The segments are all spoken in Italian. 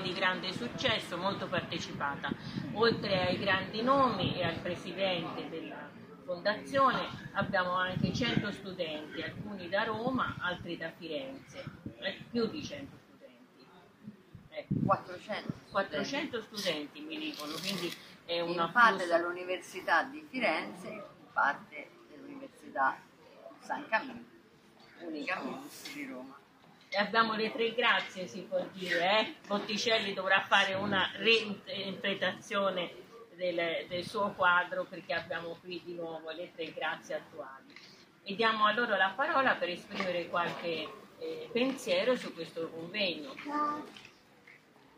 di grande successo, molto partecipata. Oltre ai grandi nomi e al presidente della fondazione abbiamo anche 100 studenti, alcuni da Roma, altri da Firenze, eh, più di 100 studenti. Ecco, 400 400 studenti mi dicono, quindi è in una parte dall'Università di Firenze, in parte dell'Università San Camillo, unica di Roma. Abbiamo le tre grazie, si può dire. Eh? Botticelli dovrà fare una reinterpretazione del, del suo quadro perché abbiamo qui di nuovo le tre grazie attuali. E diamo a loro la parola per esprimere qualche eh, pensiero su questo convegno.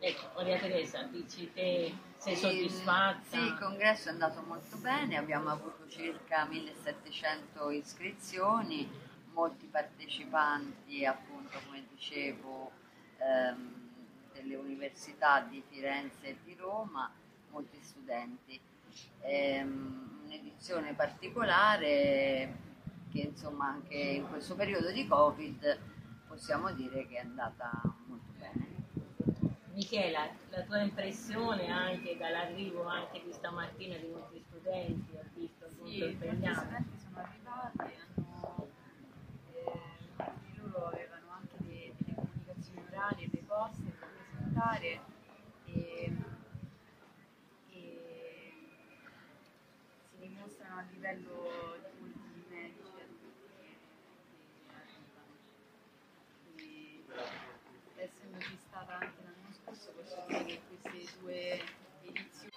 Ecco, Maria Teresa, dici te, sei Il- soddisfatta? Sì, il congresso è andato molto bene, abbiamo avuto circa 1700 iscrizioni, molti partecipanti, appunto, come dicevo, ehm, delle università di Firenze e di Roma, molti studenti. Ehm, un'edizione particolare che insomma anche in questo periodo di Covid possiamo dire che è andata molto bene. Michela, la tua impressione anche dall'arrivo anche di stamattina di molti studenti, ho visto molto Sì, molti impegnati. studenti sono arrivati, hanno, eh, alcuni di loro avevano anche de- delle comunicazioni orali e dei poster presentare e, e si dimostrano a livello di molti medici e. Quindi, essendoci stata anche l'anno scorso, posso dire che queste due edizioni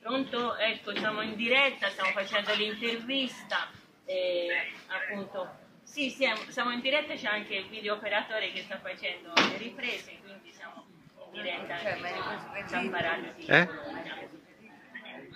Pronto? Ecco, siamo in diretta, stiamo facendo l'intervista. e, appunto, sì, siamo, siamo in diretta, c'è anche il video operatore che sta facendo le riprese, diretta Cioè, è per San? Paradio di Eh?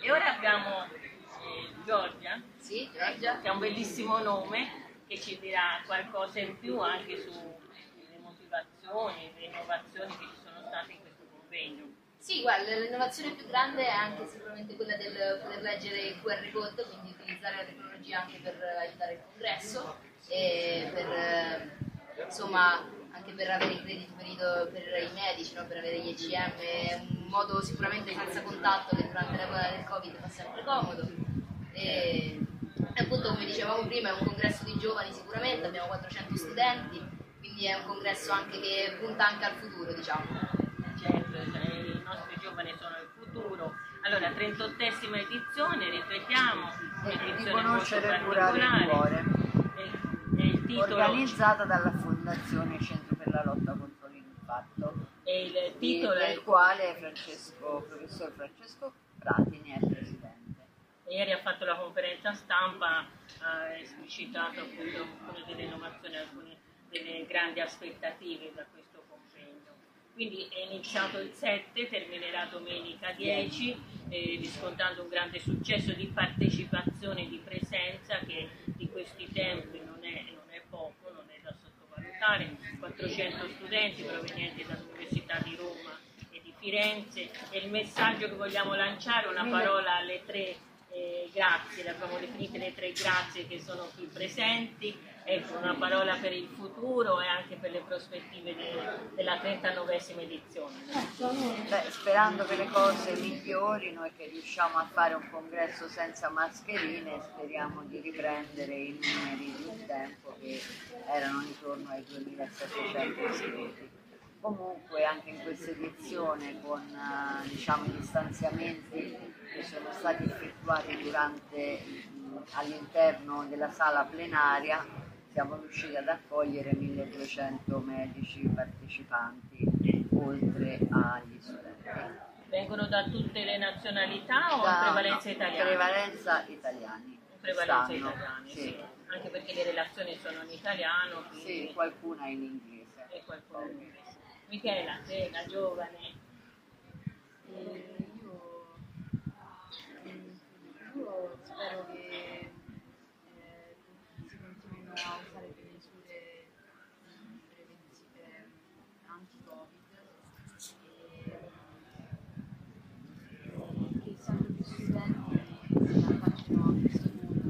E ora abbiamo eh, Giorgia, Sì, Giorgia? che ha un bellissimo nome, che ci dirà qualcosa in più anche sulle motivazioni, le innovazioni che ci sono state in questo convegno. Sì, guarda, l'innovazione più grande è anche sicuramente quella del poter leggere il QR code, quindi utilizzare la tecnologia anche per aiutare il congresso e per, eh, insomma, anche per avere i crediti per i, per i medici, no? per avere gli ECM, è un modo sicuramente senza contatto che durante l'epoca del Covid fa sempre comodo. E, e appunto, come dicevamo prima, è un congresso di giovani sicuramente, abbiamo 400 studenti, quindi è un congresso anche che punta anche al futuro, diciamo. Certo, cioè, i nostri giovani sono il futuro. Allora, 38esima edizione, ripetiamo, E di un'edizione conoscere e molto curare il particolare. cuore, E, e il titolo, organizzata dalla Fondazione Centro per la lotta contro l'impatto, e il titolo è del quale Francesco, professor Francesco Pratini è il presidente. Ieri ha fatto la conferenza stampa, ha esplicitato appunto alcune delle innovazioni, alcune delle grandi aspettative da questo convegno. Quindi è iniziato il 7, terminerà domenica 10, eh, riscontrando un grande successo di partecipazione e di presenza che di questi tempi non è, non è poco, non è da sottovalutare. 400 studenti provenienti dall'Università di Roma e di Firenze e il messaggio che vogliamo lanciare, una parola alle tre eh, grazie, le abbiamo definite le tre grazie che sono qui presenti, ecco una parola per il futuro e anche per le prospettive de, della 39esima edizione. Beh, sperando che le cose migliorino e che riusciamo a fare un congresso senza mascherine, speriamo di riprendere i numeri di un tempo che erano intorno ai 2700 iscritti comunque anche in questa edizione con uh, diciamo, i distanziamenti che sono stati effettuati durante, all'interno della sala plenaria siamo riusciti ad accogliere 1200 medici partecipanti oltre agli studenti. Vengono da tutte le nazionalità o da, prevalenza no, italiana? Prevalenza italiani. Prevalenza italiani, sì. sì. Anche perché le relazioni sono in italiano. Quindi... Sì, qualcuna in inglese. E qualcuna in inglese. Michela, sei una giovane. Eh, io, io, spero che eh, si continuino a usare le misure preventive anti-Covid e che sempre più studenti si affacciano a questo mondo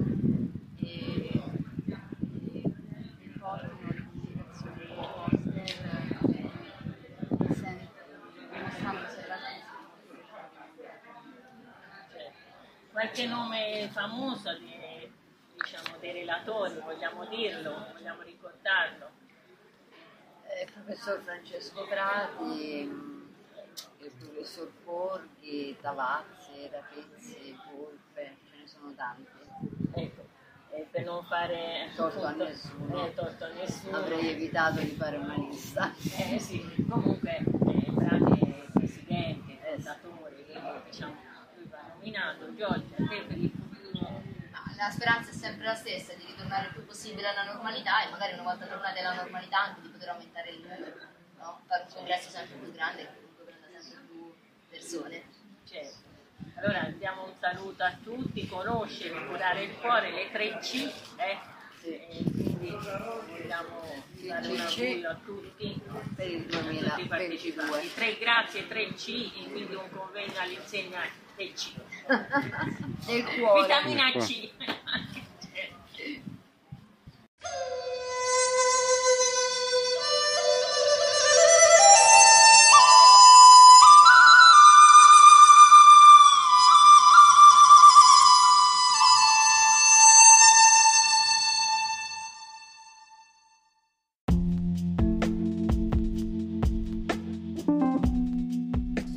e, e, e portano le comunicazioni poster qualche nome famoso di, diciamo, dei relatori, vogliamo dirlo, vogliamo ricordarlo? Eh, il professor Francesco Prati, il professor Porghi, Tavazzi, Rapezzi, Volpe, ce ne sono tanti. Ecco, per non fare torto, appunto, a, nessuno. Eh, torto a nessuno. Avrei evitato di fare una lista. Eh sì, comunque eh, Prati è presidente, fondatore, eh, diciamo nominato Giorgia, te per il futuro? la speranza è sempre la stessa, di ritornare il più possibile alla normalità e magari una volta tornati alla normalità anche di poter aumentare il numero, no? fare un congresso sempre più grande che comunque prenda sempre più persone. Certo. Allora diamo un saluto a tutti, conoscere, curare il cuore, le tre C, eh? e quindi vogliamo dare un augurio a tutti per il 2022. Tre grazie, tre C e quindi un convegno all'insegna del C. Del cuore. Vitamina C.